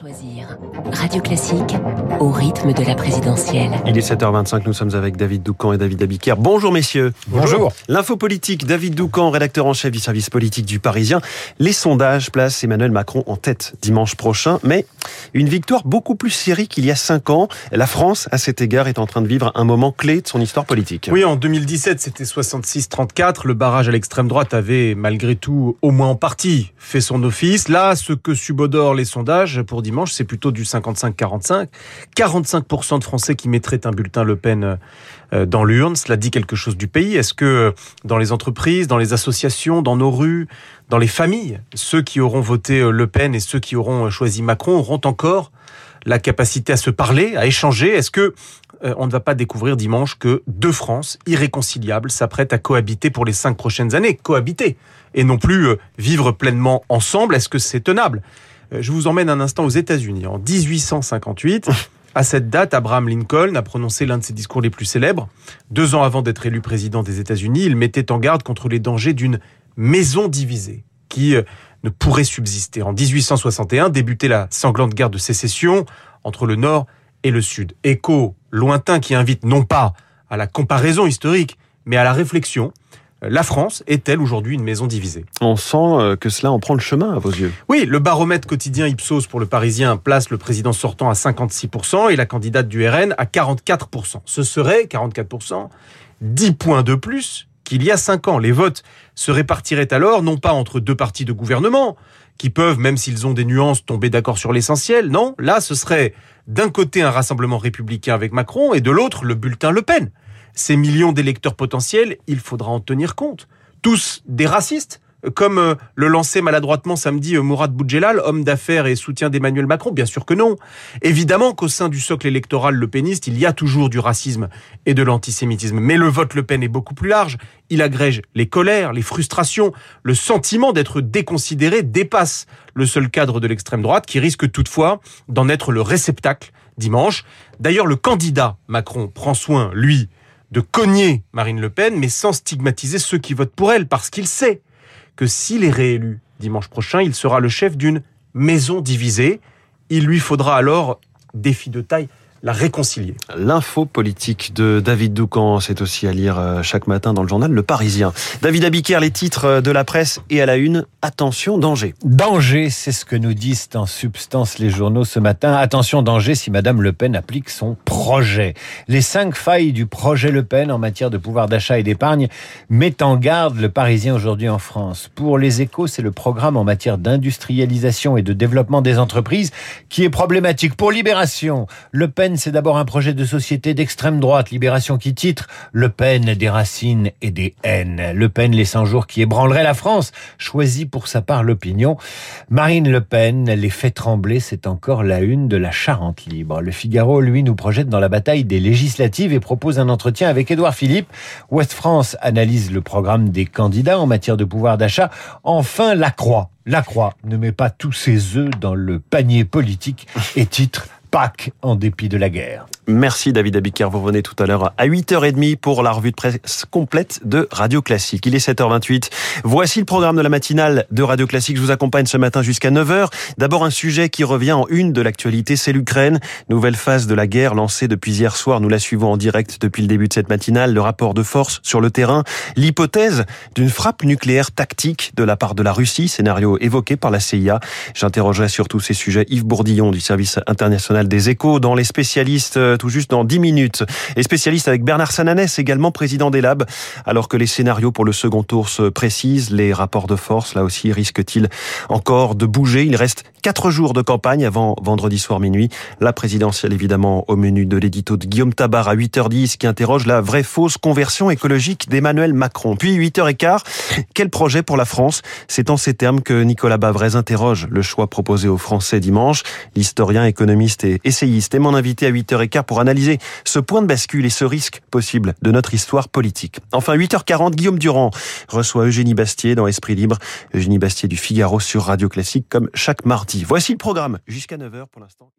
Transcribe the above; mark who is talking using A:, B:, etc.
A: Choisir. Radio Classique au rythme de la présidentielle.
B: Il est 7h25, nous sommes avec David Doucan et David Abiquière. Bonjour messieurs.
C: Bonjour.
B: L'info politique, David Doucan, rédacteur en chef du service politique du Parisien. Les sondages placent Emmanuel Macron en tête dimanche prochain, mais une victoire beaucoup plus serrée qu'il y a 5 ans. La France, à cet égard, est en train de vivre un moment clé de son histoire politique.
C: Oui, en 2017, c'était 66-34. Le barrage à l'extrême droite avait, malgré tout, au moins en partie, fait son office. Là, ce que subodorent les sondages pour dimanche, c'est plutôt du 55-45. 45% de Français qui mettraient un bulletin Le Pen euh, dans l'urne. Cela dit quelque chose du pays. Est-ce que euh, dans les entreprises, dans les associations, dans nos rues, dans les familles, ceux qui auront voté euh, Le Pen et ceux qui auront choisi Macron auront encore la capacité à se parler, à échanger? Est-ce que on ne va pas découvrir dimanche que deux France irréconciliables s'apprêtent à cohabiter pour les cinq prochaines années? Cohabiter et non plus vivre pleinement ensemble. Est-ce que c'est tenable? Je vous emmène un instant aux États-Unis. En 1858, à cette date, Abraham Lincoln a prononcé l'un de ses discours les plus célèbres. Deux ans avant d'être élu président des États-Unis, il mettait en garde contre les dangers d'une maison divisée qui euh, ne pourrait subsister. En 1861 débutait la sanglante guerre de sécession entre le Nord et le Sud. Écho lointain qui invite non pas à la comparaison historique, mais à la réflexion la France est-elle aujourd'hui une maison divisée?
B: On sent euh, que cela en prend le chemin à vos yeux.
C: Oui, le baromètre quotidien Ipsos pour le Parisien place le président sortant à 56% et la candidate du RN à 44%. Ce serait 44%, 10 points de plus qu'il y a 5 ans. Les votes se répartiraient alors non pas entre deux partis de gouvernement, qui peuvent, même s'ils ont des nuances, tomber d'accord sur l'essentiel. Non, là, ce serait d'un côté un rassemblement républicain avec Macron et de l'autre le bulletin Le Pen ces millions d'électeurs potentiels, il faudra en tenir compte. Tous des racistes, comme euh, le lançait maladroitement samedi euh, Mourad Boudjelal, homme d'affaires et soutien d'Emmanuel Macron Bien sûr que non. Évidemment qu'au sein du socle électoral le péniste, il y a toujours du racisme et de l'antisémitisme. Mais le vote Le Pen est beaucoup plus large. Il agrège les colères, les frustrations, le sentiment d'être déconsidéré dépasse le seul cadre de l'extrême droite qui risque toutefois d'en être le réceptacle dimanche. D'ailleurs, le candidat Macron prend soin, lui, de cogner Marine Le Pen, mais sans stigmatiser ceux qui votent pour elle, parce qu'il sait que s'il est réélu dimanche prochain, il sera le chef d'une maison divisée. Il lui faudra alors, défi de taille, la réconcilier.
B: L'info politique de David Doucan, c'est aussi à lire euh, chaque matin dans le journal Le Parisien. David Abiquière, les titres euh, de la presse et à la une. Attention, danger.
D: Danger, c'est ce que nous disent en substance les journaux ce matin. Attention, danger si Madame Le Pen applique son projet. Les cinq failles du projet Le Pen en matière de pouvoir d'achat et d'épargne mettent en garde le Parisien aujourd'hui en France. Pour les échos, c'est le programme en matière d'industrialisation et de développement des entreprises qui est problématique. Pour Libération, Le Pen c'est d'abord un projet de société d'extrême droite. Libération qui titre Le Pen des racines et des haines. Le Pen, les 100 jours qui ébranleraient la France. Choisit pour sa part l'opinion. Marine Le Pen les fait trembler. C'est encore la une de la Charente libre. Le Figaro, lui, nous projette dans la bataille des législatives et propose un entretien avec Édouard Philippe. Ouest France analyse le programme des candidats en matière de pouvoir d'achat. Enfin, la Croix. La Croix ne met pas tous ses œufs dans le panier politique et titre Pâques en dépit de la guerre.
B: Merci David Abiker. Vous revenez tout à l'heure à 8h30 pour la revue de presse complète de Radio Classique. Il est 7h28. Voici le programme de la matinale de Radio Classique. Je vous accompagne ce matin jusqu'à 9h. D'abord un sujet qui revient en une de l'actualité, c'est l'Ukraine. Nouvelle phase de la guerre lancée depuis hier soir. Nous la suivons en direct depuis le début de cette matinale. Le rapport de force sur le terrain. L'hypothèse d'une frappe nucléaire tactique de la part de la Russie. Scénario évoqué par la CIA. J'interrogerai sur tous ces sujets Yves Bourdillon du service international des échos dans les spécialistes tout juste dans 10 minutes. Et spécialiste avec Bernard Sananès, également président des Labs. Alors que les scénarios pour le second tour se précisent, les rapports de force, là aussi, risquent-ils encore de bouger? Il reste 4 jours de campagne avant vendredi soir minuit. La présidentielle, évidemment, au menu de l'édito de Guillaume Tabar à 8h10 qui interroge la vraie fausse conversion écologique d'Emmanuel Macron. Puis 8h15, quel projet pour la France? C'est en ces termes que Nicolas Bavrez interroge le choix proposé aux Français dimanche. L'historien, économiste et essayiste est mon invité à 8h15 pour analyser ce point de bascule et ce risque possible de notre histoire politique. Enfin, 8h40, Guillaume Durand reçoit Eugénie Bastier dans Esprit Libre. Eugénie Bastier du Figaro sur Radio Classique comme chaque mardi. Voici le programme jusqu'à 9h pour l'instant.